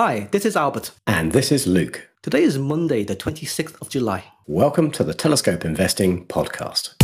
Hi, this is Albert. And this is Luke. Today is Monday, the 26th of July. Welcome to the Telescope Investing Podcast.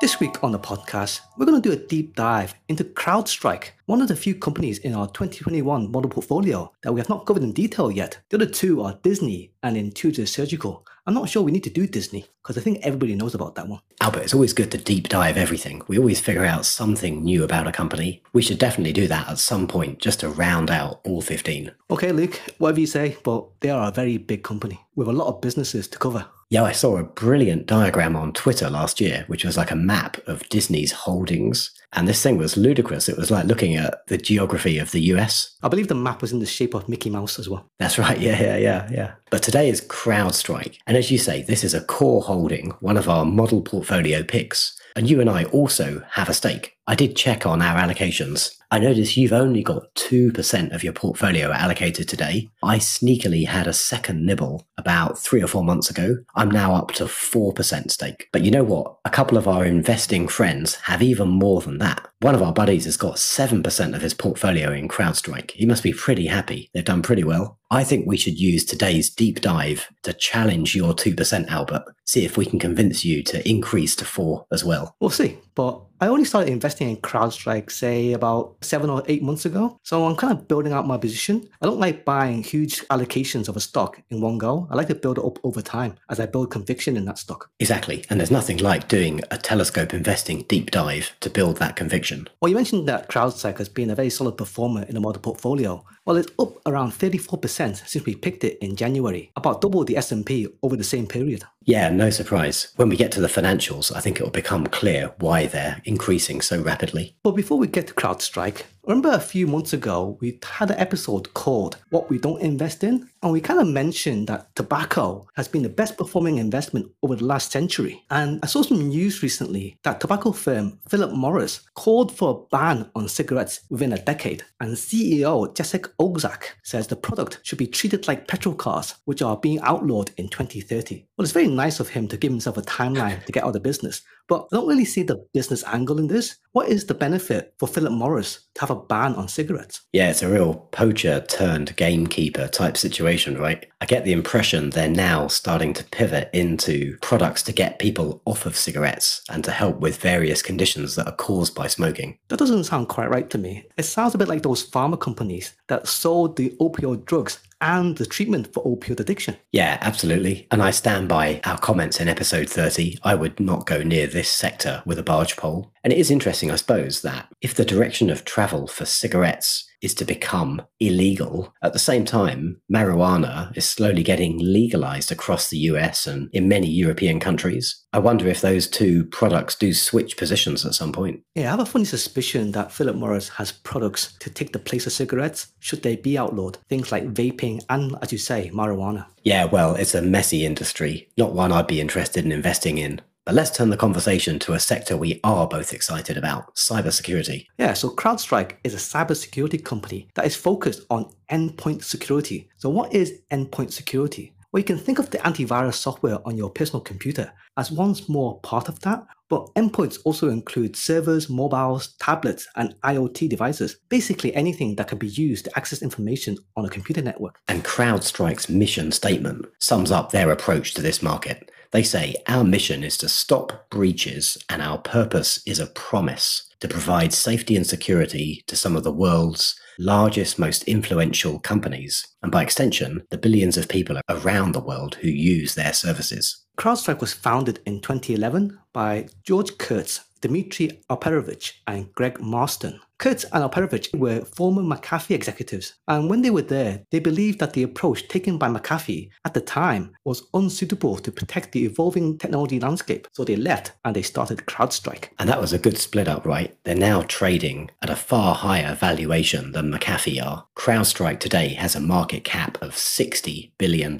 This week on the podcast, we're going to do a deep dive into CrowdStrike, one of the few companies in our 2021 model portfolio that we have not covered in detail yet. The other two are Disney and Intuitive Surgical. I'm not sure we need to do Disney because I think everybody knows about that one. Albert, it's always good to deep dive everything. We always figure out something new about a company. We should definitely do that at some point just to round out all 15. Okay, Luke, whatever you say, but they are a very big company with a lot of businesses to cover. Yeah, I saw a brilliant diagram on Twitter last year, which was like a map of Disney's holdings. And this thing was ludicrous. It was like looking at the geography of the US. I believe the map was in the shape of Mickey Mouse as well. That's right. Yeah, yeah, yeah, yeah. But today is CrowdStrike. And as you say, this is a core holding, one of our model portfolio picks. And you and I also have a stake. I did check on our allocations. I noticed you've only got 2% of your portfolio allocated today. I sneakily had a second nibble about three or four months ago. I'm now up to 4% stake. But you know what? A couple of our investing friends have even more than that. One of our buddies has got 7% of his portfolio in CrowdStrike. He must be pretty happy. They've done pretty well. I think we should use today's deep dive to challenge your 2%, Albert. See if we can convince you to increase to 4 as well. We'll see. But I only started investing in CrowdStrike, say, about seven or eight months ago. So I'm kind of building out my position. I don't like buying huge allocations of a stock in one go. I like to build it up over time as I build conviction in that stock. Exactly. And there's nothing like doing a telescope investing deep dive to build that conviction. Well, you mentioned that CrowdStrike has been a very solid performer in the model portfolio. Well, it's up around 34% since we picked it in January, about double the S&P over the same period. Yeah, no surprise. When we get to the financials, I think it will become clear why they're increasing so rapidly. But before we get to CrowdStrike, remember a few months ago, we had an episode called What We Don't Invest In? And we kind of mentioned that tobacco has been the best performing investment over the last century. And I saw some news recently that tobacco firm Philip Morris called for a ban on cigarettes within a decade. And CEO Jacek Olczak says the product should be treated like petrol cars, which are being outlawed in 2030. Well, it's very nice of him to give himself a timeline to get out of business, but I don't really see the business angle in this. What is the benefit for Philip Morris to have a ban on cigarettes? Yeah, it's a real poacher turned gamekeeper type situation, right? I get the impression they're now starting to pivot into products to get people off of cigarettes and to help with various conditions that are caused by smoking. That doesn't sound quite right to me. It sounds a bit like those pharma companies that sold the opioid drugs and the treatment for opioid addiction. Yeah, absolutely. And I stand by our comments in episode 30. I would not go near this sector with a barge pole. And it is interesting, I suppose, that if the direction of travel for cigarettes is to become illegal. At the same time, marijuana is slowly getting legalized across the US and in many European countries. I wonder if those two products do switch positions at some point. Yeah, I have a funny suspicion that Philip Morris has products to take the place of cigarettes should they be outlawed. Things like vaping and, as you say, marijuana. Yeah, well, it's a messy industry, not one I'd be interested in investing in. But let's turn the conversation to a sector we are both excited about cybersecurity. Yeah, so CrowdStrike is a cybersecurity company that is focused on endpoint security. So, what is endpoint security? Well, you can think of the antivirus software on your personal computer as one small part of that, but endpoints also include servers, mobiles, tablets, and IoT devices. Basically, anything that can be used to access information on a computer network. And CrowdStrike's mission statement sums up their approach to this market. They say, Our mission is to stop breaches, and our purpose is a promise to provide safety and security to some of the world's largest, most influential companies, and by extension, the billions of people around the world who use their services. CrowdStrike was founded in 2011 by George Kurtz, Dmitry Alperovitch, and Greg Marston. Kurtz and Alperovitch were former McAfee executives, and when they were there, they believed that the approach taken by McAfee at the time was unsuitable to protect the evolving technology landscape. So they left and they started CrowdStrike. And that was a good split up, right? They're now trading at a far higher valuation than McAfee are. CrowdStrike today has a market cap of $60 billion,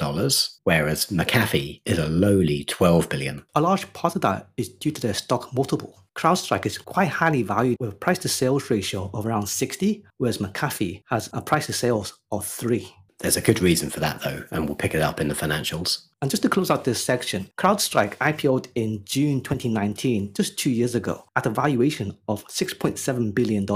whereas McAfee is a lowly 12 billion. A large part of that is due to their stock multiple. CrowdStrike is quite highly valued with a price to sales ratio of around 60, whereas McAfee has a price to sales of 3. There's a good reason for that, though, and we'll pick it up in the financials. And just to close out this section, CrowdStrike IPO'd in June 2019, just two years ago, at a valuation of $6.7 billion,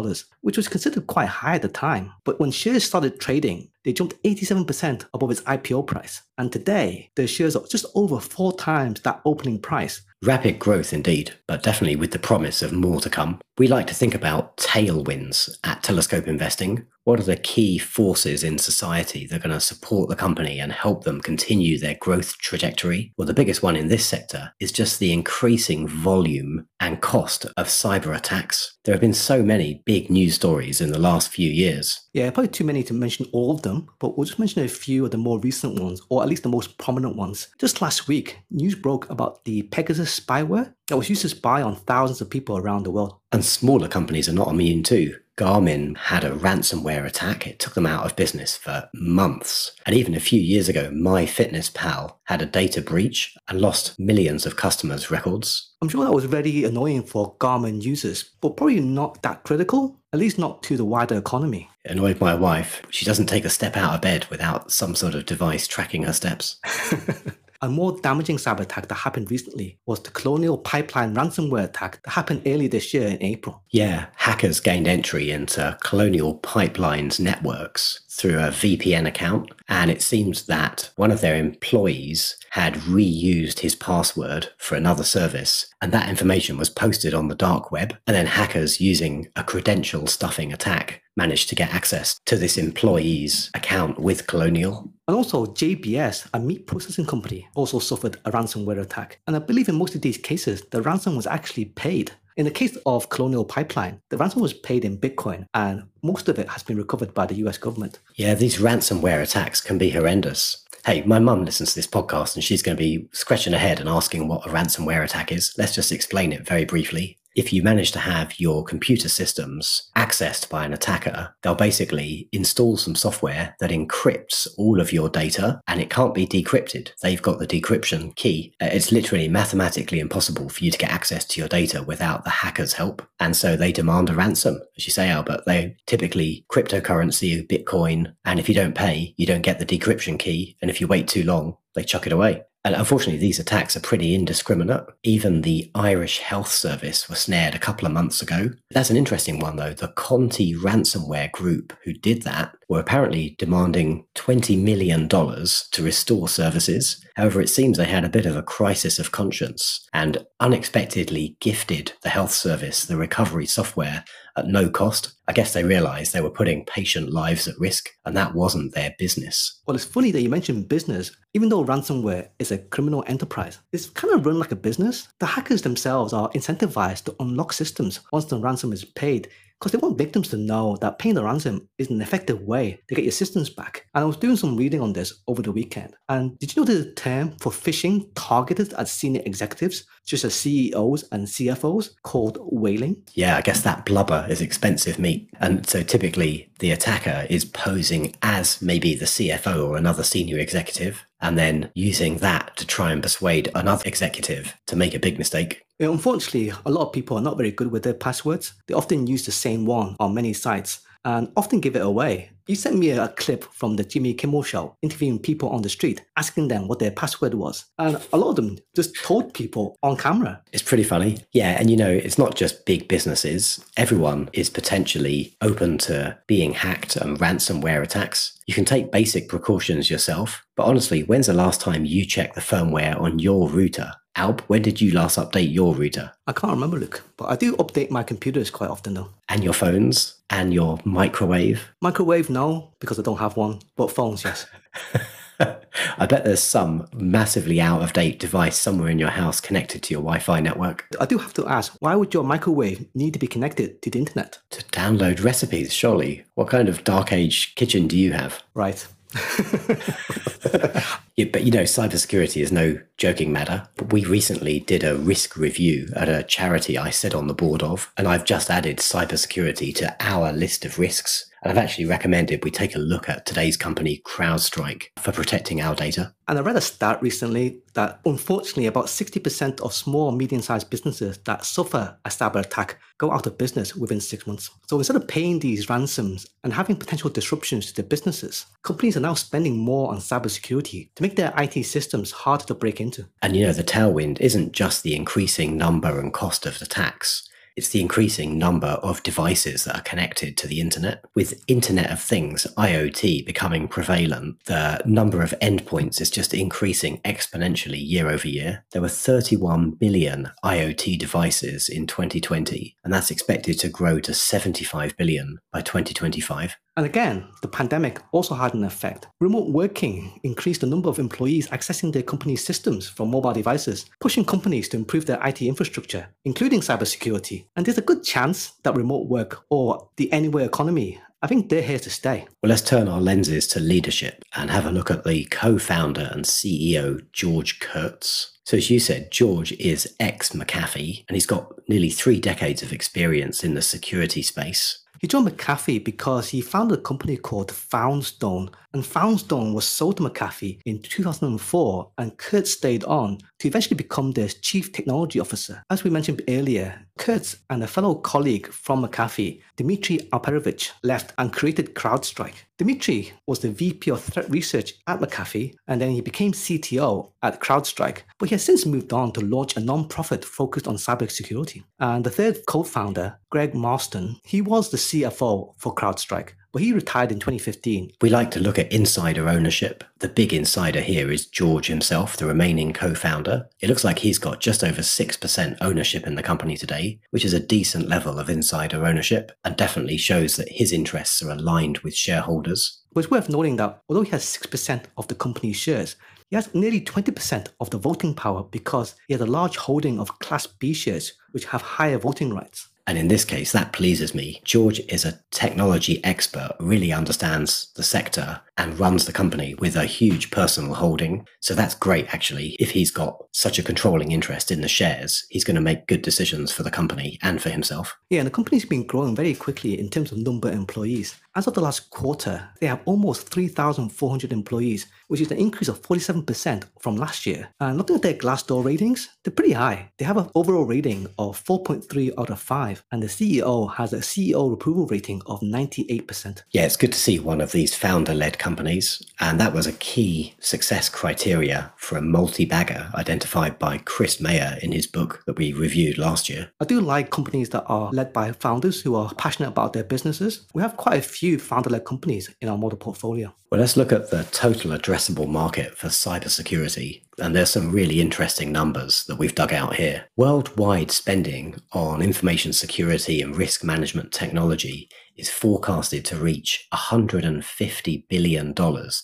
which was considered quite high at the time. But when shares started trading, they jumped 87% above its IPO price. And today, their shares are just over four times that opening price. Rapid growth indeed, but definitely with the promise of more to come. We like to think about tailwinds at telescope investing. What are the key forces in society that are going to support the company and help them continue their growth trajectory? Well, the biggest one in this sector is just the increasing volume and cost of cyber attacks. There have been so many big news stories in the last few years. Yeah, probably too many to mention all of them, but we'll just mention a few of the more recent ones, or at least the most prominent ones. Just last week, news broke about the Pegasus spyware that was used to spy on thousands of people around the world. And smaller companies are not immune too. Garmin had a ransomware attack. It took them out of business for months. And even a few years ago, MyFitnessPal had a data breach and lost millions of customers' records. I'm sure that was very annoying for Garmin users, but probably not that critical, at least not to the wider economy. It annoyed my wife. She doesn't take a step out of bed without some sort of device tracking her steps. A more damaging cyber attack that happened recently was the Colonial Pipeline ransomware attack that happened early this year in April. Yeah, hackers gained entry into Colonial Pipeline's networks through a VPN account, and it seems that one of their employees had reused his password for another service, and that information was posted on the dark web. And then hackers using a credential stuffing attack managed to get access to this employee's account with Colonial. And also, JBS, a meat processing company, also suffered a ransomware attack. And I believe in most of these cases, the ransom was actually paid. In the case of Colonial Pipeline, the ransom was paid in Bitcoin and most of it has been recovered by the US government. Yeah, these ransomware attacks can be horrendous. Hey, my mum listens to this podcast and she's going to be scratching her head and asking what a ransomware attack is. Let's just explain it very briefly if you manage to have your computer systems accessed by an attacker, they'll basically install some software that encrypts all of your data and it can't be decrypted. They've got the decryption key. Uh, it's literally mathematically impossible for you to get access to your data without the hacker's help. And so they demand a ransom. As you say, Albert, they typically cryptocurrency, Bitcoin, and if you don't pay, you don't get the decryption key. And if you wait too long, they chuck it away. And unfortunately, these attacks are pretty indiscriminate. Even the Irish Health Service was snared a couple of months ago. That's an interesting one, though. The Conti ransomware group who did that were apparently demanding $20 million to restore services. However, it seems they had a bit of a crisis of conscience and unexpectedly gifted the health service the recovery software at no cost. I guess they realized they were putting patient lives at risk, and that wasn't their business. Well, it's funny that you mentioned business. Even though ransomware is a criminal enterprise, it's kind of run like a business. The hackers themselves are incentivized to unlock systems once the ransom is paid because they want victims to know that paying the ransom is an effective way to get your systems back. And I was doing some reading on this over the weekend. And did you know there's a term for phishing targeted at senior executives, such as CEOs and CFOs, called whaling? Yeah, I guess that blubber is expensive meat. And so typically the attacker is posing as maybe the CFO or another senior executive and then using that to try and persuade another executive to make a big mistake. Unfortunately, a lot of people are not very good with their passwords. They often use the same one on many sites and often give it away. You sent me a clip from the Jimmy Kimmel show interviewing people on the street, asking them what their password was. And a lot of them just told people on camera. It's pretty funny. Yeah. And you know, it's not just big businesses, everyone is potentially open to being hacked and ransomware attacks. You can take basic precautions yourself. But honestly, when's the last time you checked the firmware on your router? Alp, when did you last update your router? I can't remember, Luke, but I do update my computers quite often though. And your phones? And your microwave? Microwave, no, because I don't have one, but phones, yes. I bet there's some massively out of date device somewhere in your house connected to your Wi Fi network. I do have to ask, why would your microwave need to be connected to the internet? To download recipes, surely. What kind of dark age kitchen do you have? Right. Yeah, but you know, cybersecurity is no joking matter. But we recently did a risk review at a charity I sit on the board of, and I've just added cybersecurity to our list of risks. And I've actually recommended we take a look at today's company, CrowdStrike, for protecting our data. And I read a stat recently that unfortunately about 60% of small and medium-sized businesses that suffer a cyber attack go out of business within six months. So instead of paying these ransoms and having potential disruptions to their businesses, companies are now spending more on cybersecurity to make their IT systems harder to break into. And you know, the tailwind isn't just the increasing number and cost of attacks. It's the increasing number of devices that are connected to the internet. With Internet of Things, IoT, becoming prevalent, the number of endpoints is just increasing exponentially year over year. There were 31 billion IoT devices in 2020, and that's expected to grow to 75 billion by 2025. And again, the pandemic also had an effect. Remote working increased the number of employees accessing their company's systems from mobile devices, pushing companies to improve their IT infrastructure, including cybersecurity. And there's a good chance that remote work or the anywhere economy I think they're here to stay. Well, let's turn our lenses to leadership and have a look at the co founder and CEO, George Kurtz. So, as you said, George is ex McAfee and he's got nearly three decades of experience in the security space. He joined McAfee because he founded a company called Foundstone, and Foundstone was sold to McAfee in 2004, and Kurtz stayed on to eventually become their chief technology officer. As we mentioned earlier, Kurtz and a fellow colleague from McAfee, Dmitry Alperovitch, left and created CrowdStrike. Dmitry was the VP of Threat Research at McAfee, and then he became CTO at CrowdStrike. But he has since moved on to launch a non-profit focused on cybersecurity. And the third co-founder, Greg Marston, he was the CFO for CrowdStrike but he retired in 2015. We like to look at insider ownership. The big insider here is George himself, the remaining co founder. It looks like he's got just over 6% ownership in the company today, which is a decent level of insider ownership and definitely shows that his interests are aligned with shareholders. But it's worth noting that although he has 6% of the company's shares, he has nearly 20% of the voting power because he has a large holding of Class B shares, which have higher voting rights. And in this case, that pleases me. George is a technology expert, really understands the sector and runs the company with a huge personal holding. So that's great, actually. If he's got such a controlling interest in the shares, he's going to make good decisions for the company and for himself. Yeah, and the company's been growing very quickly in terms of number of employees. As of the last quarter, they have almost 3,400 employees, which is an increase of 47% from last year. And looking at their Glassdoor ratings, they're pretty high. They have an overall rating of 4.3 out of 5, and the CEO has a CEO approval rating of 98%. Yeah, it's good to see one of these founder led companies. And that was a key success criteria for a multi bagger identified by Chris Mayer in his book that we reviewed last year. I do like companies that are led by founders who are passionate about their businesses. We have quite a few founder led companies in our model portfolio. Well, let's look at the total addressable market for cybersecurity. And there's some really interesting numbers that we've dug out here. Worldwide spending on information security and risk management technology is forecasted to reach $150 billion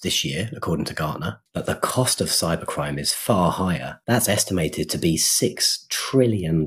this year, according to Gartner. But the cost of cybercrime is far higher. That's estimated to be $6 trillion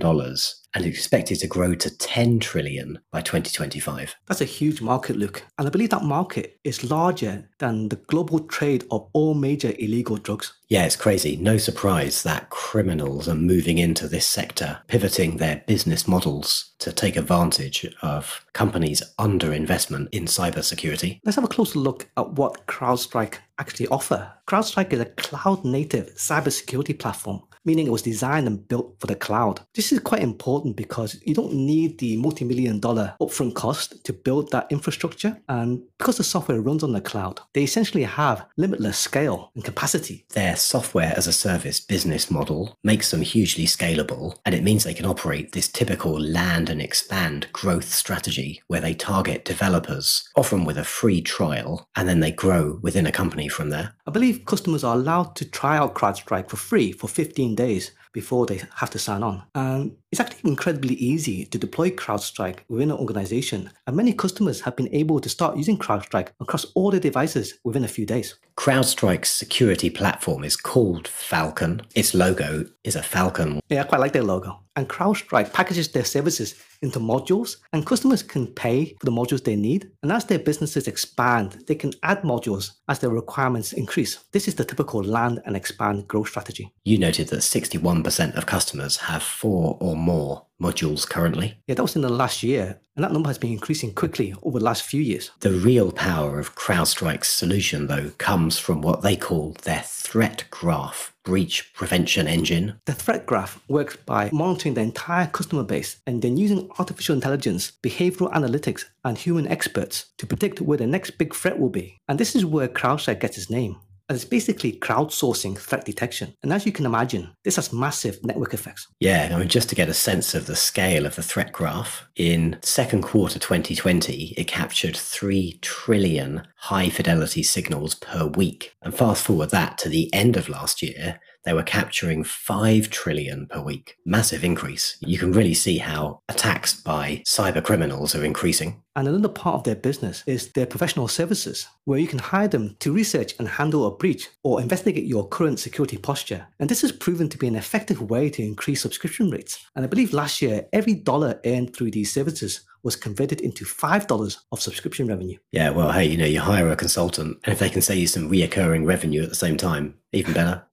and expected to grow to 10 trillion by 2025. That's a huge market, Luke. And I believe that market is larger than the global trade of all major illegal drugs. Yeah, it's crazy. No surprise that criminals are moving into this sector, pivoting their business models to take advantage of companies' underinvestment in cybersecurity. Let's have a closer look at what CrowdStrike actually offer. CrowdStrike is a cloud native cybersecurity platform meaning it was designed and built for the cloud. This is quite important because you don't need the multi million dollar upfront cost to build that infrastructure. And because the software runs on the cloud, they essentially have limitless scale and capacity. Their software as a service business model makes them hugely scalable, and it means they can operate this typical land and expand growth strategy where they target developers, often with a free trial, and then they grow within a company from there. I believe customers are allowed to try out CrowdStrike for free for 15 days before they have to sign on. And it's actually incredibly easy to deploy CrowdStrike within an organization. And many customers have been able to start using CrowdStrike across all their devices within a few days. CrowdStrike's security platform is called Falcon. Its logo is a falcon. Yeah, I quite like their logo. And CrowdStrike packages their services into modules, and customers can pay for the modules they need. And as their businesses expand, they can add modules as their requirements increase. This is the typical land and expand growth strategy. You noted that 61% of customers have four or more modules currently. Yeah, that was in the last year, and that number has been increasing quickly over the last few years. The real power of CrowdStrike's solution, though, comes from what they call their threat graph breach prevention engine. The threat graph works by monitoring the entire customer base and then using artificial intelligence, behavioral analytics, and human experts to predict where the next big threat will be. And this is where CrowdStrike gets its name. And it's basically crowdsourcing threat detection. And as you can imagine, this has massive network effects. Yeah, I mean, just to get a sense of the scale of the threat graph, in second quarter 2020, it captured 3 trillion high fidelity signals per week. And fast forward that to the end of last year, they were capturing 5 trillion per week. Massive increase. You can really see how attacks by cyber criminals are increasing. And another part of their business is their professional services, where you can hire them to research and handle a breach or investigate your current security posture. And this has proven to be an effective way to increase subscription rates. And I believe last year, every dollar earned through these services was converted into $5 of subscription revenue. Yeah, well, hey, you know, you hire a consultant, and if they can save you some reoccurring revenue at the same time, even better.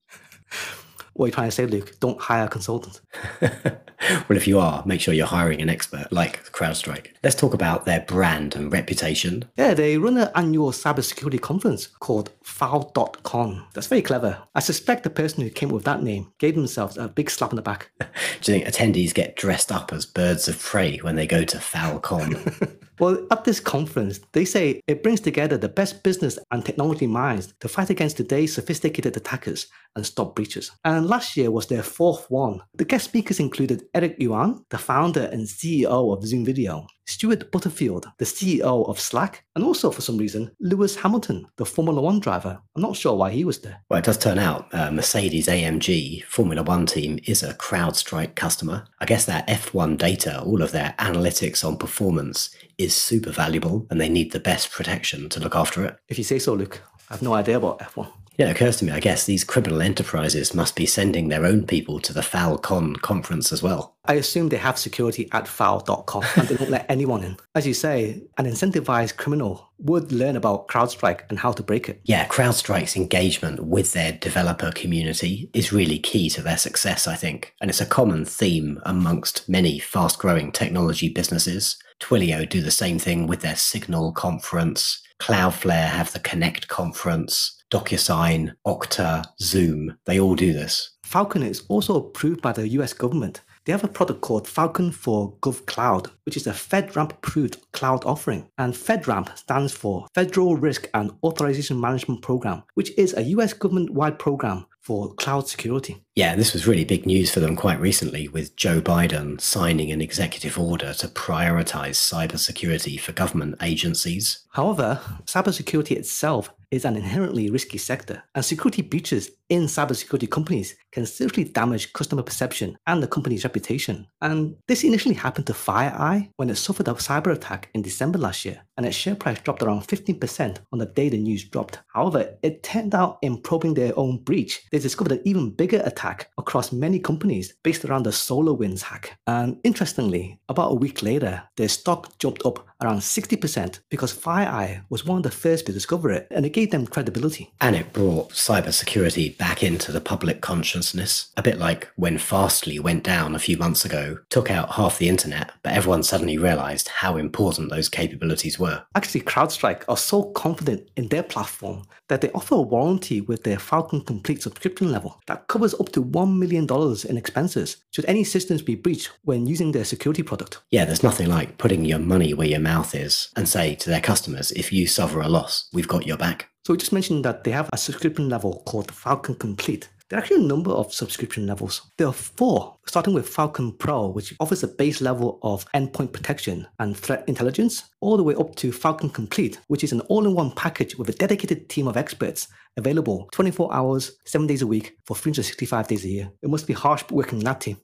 What are you trying to say, Luke? Don't hire a consultant. well, if you are, make sure you're hiring an expert like CrowdStrike. Let's talk about their brand and reputation. Yeah, they run an annual cybersecurity conference called Fal.Con. That's very clever. I suspect the person who came up with that name gave themselves a big slap on the back. Do you think attendees get dressed up as birds of prey when they go to Fal.Con? Well, at this conference, they say it brings together the best business and technology minds to fight against today's sophisticated attackers and stop breaches. And last year was their fourth one. The guest speakers included Eric Yuan, the founder and CEO of Zoom Video, Stuart Butterfield, the CEO of Slack, and also for some reason, Lewis Hamilton, the Formula One driver. I'm not sure why he was there. Well, it does turn out uh, Mercedes AMG Formula One team is a CrowdStrike customer. I guess their F1 data, all of their analytics on performance, is super valuable and they need the best protection to look after it. If you say so, Luke. I have no idea about F1. Yeah, it occurs to me, I guess these criminal enterprises must be sending their own people to the FALCON conference as well. I assume they have security at Fal.Con and they don't let anyone in. As you say, an incentivized criminal would learn about CrowdStrike and how to break it. Yeah, CrowdStrike's engagement with their developer community is really key to their success, I think. And it's a common theme amongst many fast growing technology businesses. Twilio do the same thing with their Signal conference. Cloudflare have the Connect conference. DocuSign, Okta, Zoom, they all do this. Falcon is also approved by the US government. They have a product called Falcon for GovCloud, which is a FedRAMP approved cloud offering. And FedRAMP stands for Federal Risk and Authorization Management Program, which is a US government wide program for cloud security. Yeah, this was really big news for them quite recently with Joe Biden signing an executive order to prioritize cybersecurity for government agencies. However, cybersecurity itself is an inherently risky sector, and security breaches in cybersecurity companies can seriously damage customer perception and the company's reputation. And this initially happened to FireEye when it suffered a cyber attack in December last year, and its share price dropped around 15% on the day the news dropped. However, it turned out in probing their own breach, they discovered an even bigger attack across many companies based around the SolarWinds hack. And interestingly, about a week later, their stock jumped up around 60% because FireEye was one of the first to discover it, and it gave them credibility. And it brought cybersecurity back into the public consciousness, a bit like when Fastly went down a few months ago, took out half the internet, but everyone suddenly realized how important those capabilities were. Actually, CrowdStrike are so confident in their platform that they offer a warranty with their Falcon Complete subscription level that covers up to $1 million in expenses should any systems be breached when using their security product. Yeah, there's nothing like putting your money where your mouth is and say to their customers, if you suffer a loss, we've got your back. So we just mentioned that they have a subscription level called Falcon Complete. There are actually a number of subscription levels. There are four, starting with Falcon Pro, which offers a base level of endpoint protection and threat intelligence, all the way up to Falcon Complete, which is an all in one package with a dedicated team of experts available 24 hours, 7 days a week for 365 days a year. It must be harsh working in that team.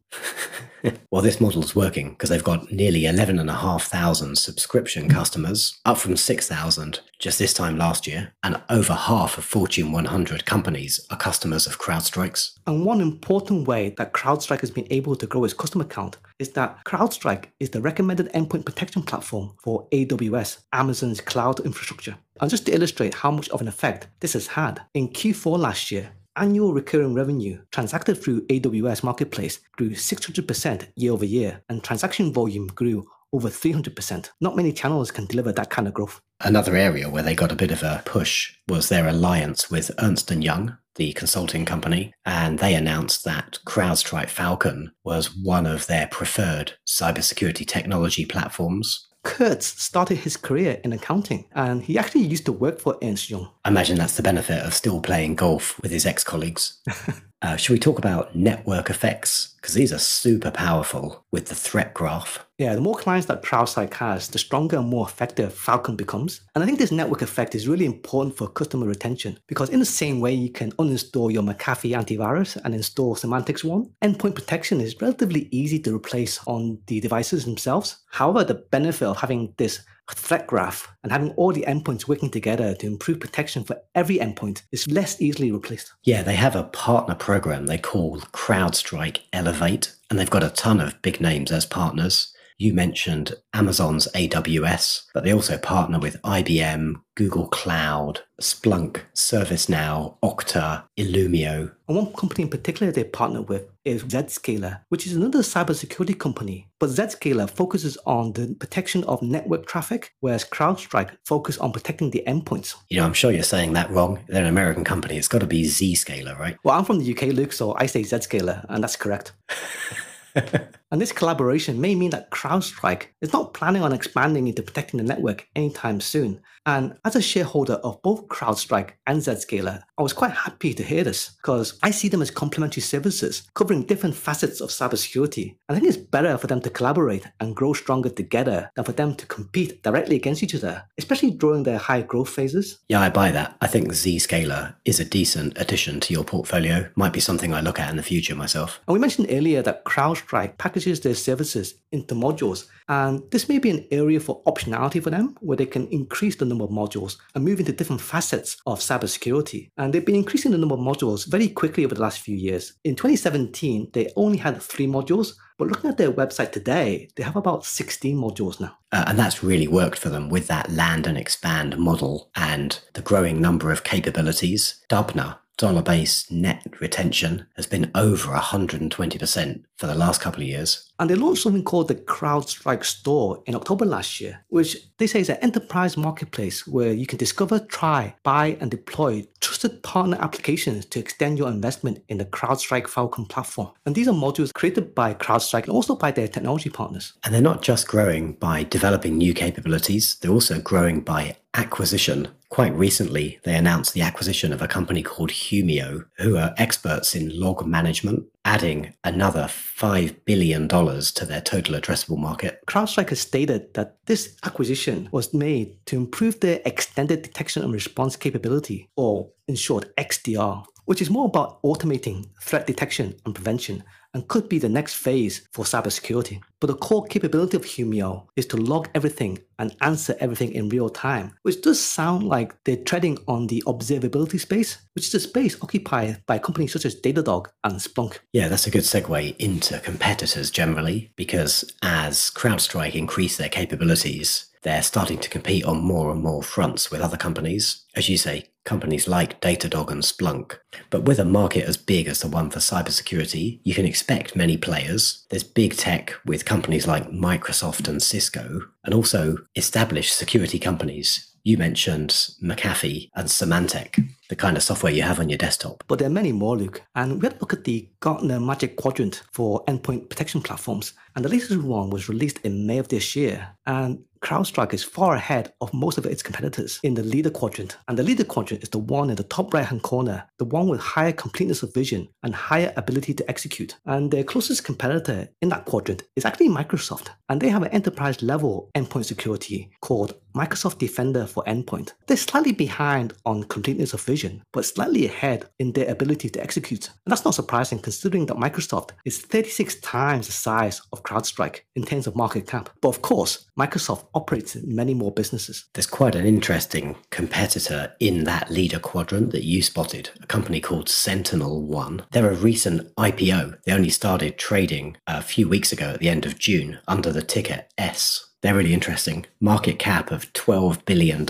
well, this model's working because they've got nearly 11,500 subscription customers, up from 6,000 just this time last year, and over half of Fortune 100 companies are customers of CrowdStrike's. And one important way that CrowdStrike has been able to grow its customer count is that CrowdStrike is the recommended endpoint protection platform for AWS, Amazon's cloud infrastructure. And just to illustrate how much of an effect this has had, in Q4 last year, annual recurring revenue transacted through AWS Marketplace grew 600% year over year, and transaction volume grew over 300%. Not many channels can deliver that kind of growth. Another area where they got a bit of a push was their alliance with Ernst & Young, the consulting company, and they announced that CrowdStrike Falcon was one of their preferred cybersecurity technology platforms. Kurtz started his career in accounting and he actually used to work for Ernst Young. I imagine that's the benefit of still playing golf with his ex colleagues. uh, should we talk about network effects? Because these are super powerful with the threat graph. Yeah, the more clients that CrowdStrike has, the stronger and more effective Falcon becomes. And I think this network effect is really important for customer retention because, in the same way you can uninstall your McAfee antivirus and install Symantec One, endpoint protection is relatively easy to replace on the devices themselves. However, the benefit of having this threat graph and having all the endpoints working together to improve protection for every endpoint is less easily replaced. Yeah, they have a partner program they call CrowdStrike Elevate, and they've got a ton of big names as partners. You mentioned Amazon's AWS, but they also partner with IBM, Google Cloud, Splunk, ServiceNow, Okta, Illumio. And one company in particular they partner with is Zscaler, which is another cybersecurity company. But Zscaler focuses on the protection of network traffic, whereas CrowdStrike focus on protecting the endpoints. You know, I'm sure you're saying that wrong. They're an American company. It's got to be Zscaler, right? Well, I'm from the UK, Luke, so I say Zscaler, and that's correct. and this collaboration may mean that CrowdStrike is not planning on expanding into protecting the network anytime soon. And as a shareholder of both CrowdStrike and Zscaler, I was quite happy to hear this because I see them as complementary services covering different facets of cybersecurity. I think it's better for them to collaborate and grow stronger together than for them to compete directly against each other, especially during their high growth phases. Yeah, I buy that. I think Zscaler is a decent addition to your portfolio. Might be something I look at in the future myself. And we mentioned earlier that CrowdStrike packages their services into modules. And this may be an area for optionality for them where they can increase the number of modules and move into different facets of cybersecurity. And they've been increasing the number of modules very quickly over the last few years. In 2017, they only had three modules, but looking at their website today, they have about 16 modules now. Uh, and that's really worked for them with that land and expand model and the growing number of capabilities. Dubna, dollar based net retention has been over 120% for the last couple of years. And they launched something called the CrowdStrike Store in October last year, which they say is an enterprise marketplace where you can discover, try, buy, and deploy trusted partner applications to extend your investment in the CrowdStrike Falcon platform. And these are modules created by CrowdStrike and also by their technology partners. And they're not just growing by developing new capabilities, they're also growing by acquisition. Quite recently, they announced the acquisition of a company called Humio, who are experts in log management, adding another $5 billion to their total addressable market. CrowdStrike has stated that this acquisition was made to improve their extended detection and response capability, or in short, XDR, which is more about automating threat detection and prevention and could be the next phase for cybersecurity. But the core capability of Humio is to log everything and answer everything in real time, which does sound like they're treading on the observability space, which is a space occupied by companies such as Datadog and Splunk. Yeah, that's a good segue into competitors generally, because as CrowdStrike increase their capabilities, they're starting to compete on more and more fronts with other companies. As you say, companies like Datadog and Splunk. But with a market as big as the one for cybersecurity, you can expect many players. There's big tech with companies like Microsoft and Cisco, and also established security companies. You mentioned McAfee and Symantec, the kind of software you have on your desktop. But there are many more, Luke. And we had to look at the Gartner Magic Quadrant for endpoint protection platforms. And the latest one was released in May of this year. And CrowdStrike is far ahead of most of its competitors in the leader quadrant. And the leader quadrant is the one in the top right hand corner, the one with higher completeness of vision and higher ability to execute. And their closest competitor in that quadrant is actually Microsoft. And they have an enterprise level endpoint security called Microsoft Defender for Endpoint. They're slightly behind on completeness of vision, but slightly ahead in their ability to execute. And that's not surprising considering that Microsoft is 36 times the size of CrowdStrike in terms of market cap. But of course, Microsoft operates in many more businesses. There's quite an interesting competitor in that leader quadrant that you spotted, a company called Sentinel One. They're a recent IPO. They only started trading uh, a few weeks ago at the end of June under the ticker S. They're really interesting. Market cap of $12 billion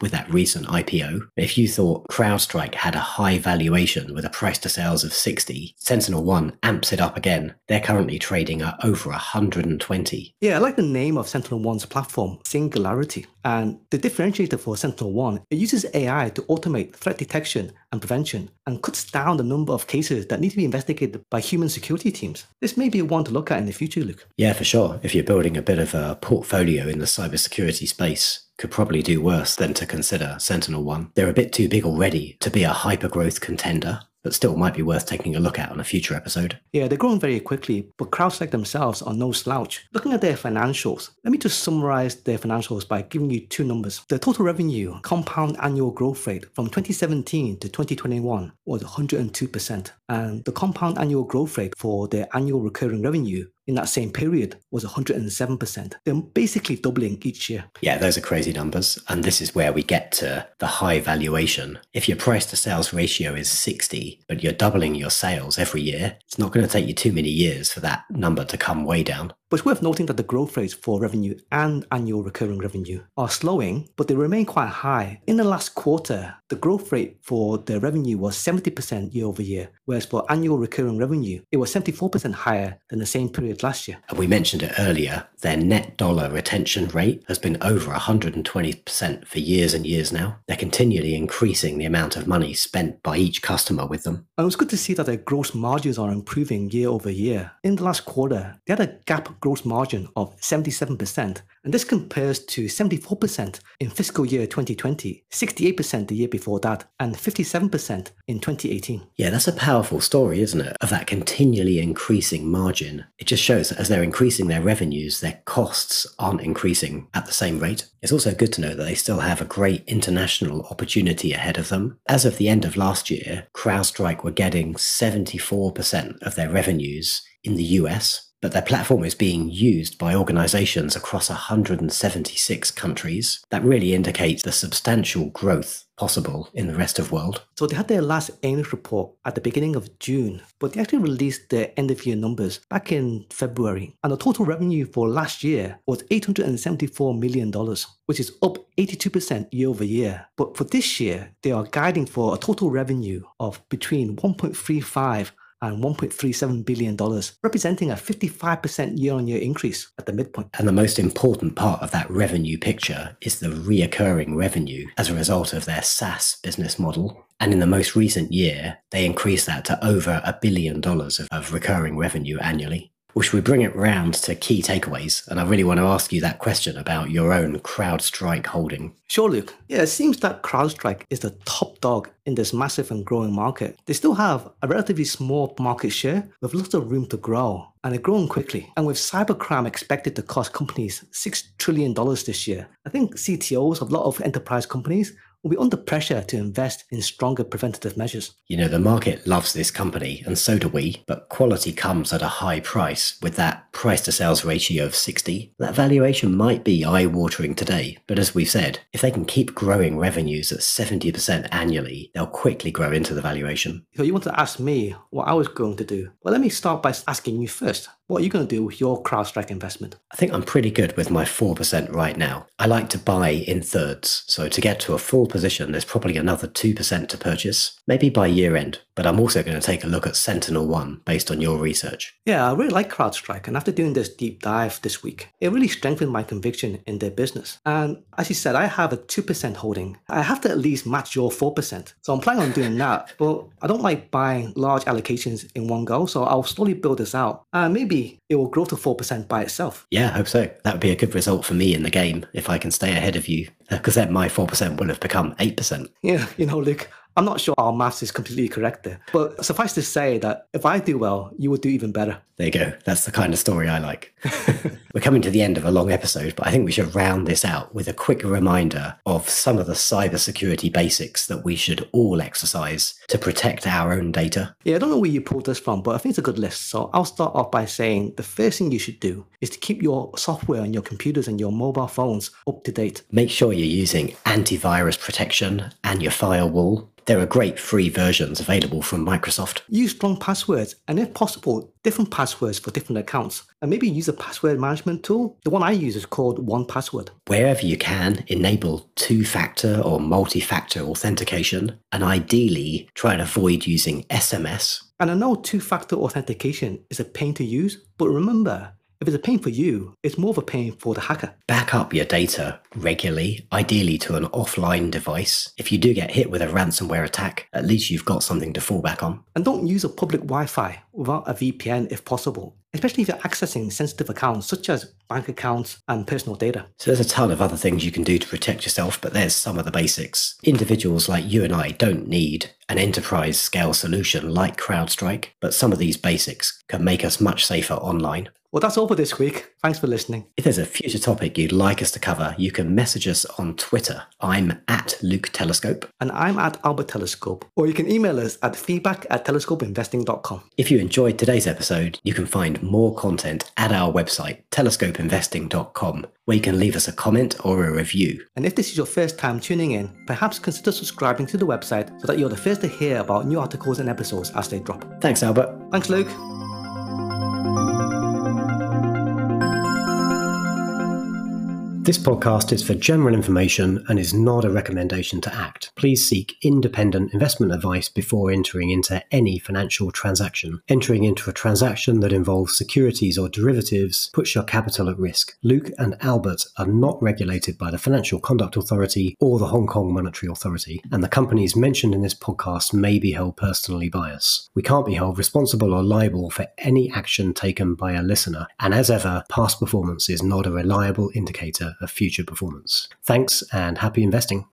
with that recent IPO. If you thought CrowdStrike had a high valuation with a price to sales of 60, Sentinel One amps it up again. They're currently trading at over 120. Yeah, I like the name of Sentinel One's platform, Singularity. And the differentiator for Sentinel One, it uses AI to automate threat detection and prevention and cuts down the number of cases that need to be investigated by human security teams. This may be one to look at in the future, Luke. Yeah, for sure. If you're building a bit of a portfolio in the cybersecurity space, could probably do worse than to consider Sentinel One. They're a bit too big already to be a hyper growth contender but still might be worth taking a look at on a future episode. Yeah, they're growing very quickly, but CrowdStrike themselves are no slouch. Looking at their financials, let me just summarize their financials by giving you two numbers. The total revenue compound annual growth rate from 2017 to 2021 was 102%, and the compound annual growth rate for their annual recurring revenue in that same period was 107%. They're basically doubling each year. Yeah, those are crazy numbers. And this is where we get to the high valuation. If your price to sales ratio is 60, but you're doubling your sales every year, it's not going to take you too many years for that number to come way down. But it's worth noting that the growth rates for revenue and annual recurring revenue are slowing, but they remain quite high. In the last quarter, the growth rate for the revenue was 70% year over year, whereas for annual recurring revenue, it was 74% higher than the same period last year. And we mentioned it earlier, their net dollar retention rate has been over 120% for years and years now. They're continually increasing the amount of money spent by each customer with them. And it was good to see that their gross margins are improving year over year. In the last quarter, they had a GAAP gross margin of 77%, and this compares to 74% in fiscal year 2020, 68% the year before that, and 57% in 2018. Yeah, that's a powerful story, isn't it? Of that continually increasing margin. It just shows that as they're increasing their revenues, their costs aren't increasing at the same rate. It's also good to know that they still have a great international opportunity ahead of them. As of the end of last year, CrowdStrike were getting 74% of their revenues in the US, but their platform is being used by organizations across 176 countries. That really indicates the substantial growth possible in the rest of the world. So they had their last earnings report at the beginning of June, but they actually released their end of year numbers back in February. And the total revenue for last year was $874 million, which is up 82% year over year. But for this year, they are guiding for a total revenue of between 1.35 and $1.37 billion, representing a 55% year on year increase at the midpoint. And the most important part of that revenue picture is the reoccurring revenue as a result of their SaaS business model. And in the most recent year, they increased that to over a billion dollars of, of recurring revenue annually which we bring it round to key takeaways. And I really want to ask you that question about your own CrowdStrike holding. Sure, Luke. Yeah, it seems that CrowdStrike is the top dog in this massive and growing market. They still have a relatively small market share with lots of room to grow, and they're growing quickly. And with cybercrime expected to cost companies $6 trillion this year, I think CTOs of a lot of enterprise companies will be under pressure to invest in stronger preventative measures. You know, the market loves this company, and so do we, but quality comes at a high price. With that price to sales ratio of 60, that valuation might be eye watering today. But as we've said, if they can keep growing revenues at 70% annually, they'll quickly grow into the valuation. So you want to ask me what I was going to do? Well, let me start by asking you first. What are you going to do with your CrowdStrike investment? I think I'm pretty good with my 4% right now. I like to buy in thirds. So to get to a full position, there's probably another 2% to purchase, maybe by year end. But I'm also going to take a look at Sentinel One based on your research. Yeah, I really like CrowdStrike. And after doing this deep dive this week, it really strengthened my conviction in their business. And as you said, I have a 2% holding. I have to at least match your 4%. So I'm planning on doing that. But I don't like buying large allocations in one go. So I'll slowly build this out. And maybe it will grow to 4% by itself. Yeah, I hope so. That would be a good result for me in the game if I can stay ahead of you, because then my 4% will have become 8%. Yeah, you know, Luke, I'm not sure our maths is completely correct there. But suffice to say that if I do well, you will do even better. There you go. That's the kind of story I like. We're coming to the end of a long episode, but I think we should round this out with a quick reminder of some of the cybersecurity basics that we should all exercise to protect our own data. Yeah, I don't know where you pulled this from, but I think it's a good list. So I'll start off by saying the first thing you should do is to keep your software on your computers and your mobile phones up to date. Make sure you're using antivirus protection and your firewall there are great free versions available from Microsoft. Use strong passwords and, if possible, different passwords for different accounts. And maybe use a password management tool. The one I use is called 1Password. Wherever you can, enable two factor or multi factor authentication. And ideally, try and avoid using SMS. And I know two factor authentication is a pain to use, but remember, if it's a pain for you, it's more of a pain for the hacker. Back up your data regularly, ideally to an offline device. If you do get hit with a ransomware attack, at least you've got something to fall back on. And don't use a public Wi Fi without a VPN if possible, especially if you're accessing sensitive accounts such as bank accounts and personal data. So there's a ton of other things you can do to protect yourself, but there's some of the basics. Individuals like you and I don't need an enterprise scale solution like CrowdStrike, but some of these basics can make us much safer online. Well, that's all for this week. Thanks for listening. If there's a future topic you'd like us to cover, you can message us on Twitter. I'm at Luke Telescope. And I'm at Albert Telescope. Or you can email us at feedback at telescopeinvesting.com. If you enjoyed today's episode, you can find more content at our website, telescopeinvesting.com, where you can leave us a comment or a review. And if this is your first time tuning in, perhaps consider subscribing to the website so that you're the first to hear about new articles and episodes as they drop. Thanks, Albert. Thanks, Luke. This podcast is for general information and is not a recommendation to act. Please seek independent investment advice before entering into any financial transaction. Entering into a transaction that involves securities or derivatives puts your capital at risk. Luke and Albert are not regulated by the Financial Conduct Authority or the Hong Kong Monetary Authority, and the companies mentioned in this podcast may be held personally by us. We can't be held responsible or liable for any action taken by a listener, and as ever, past performance is not a reliable indicator of future performance. Thanks and happy investing.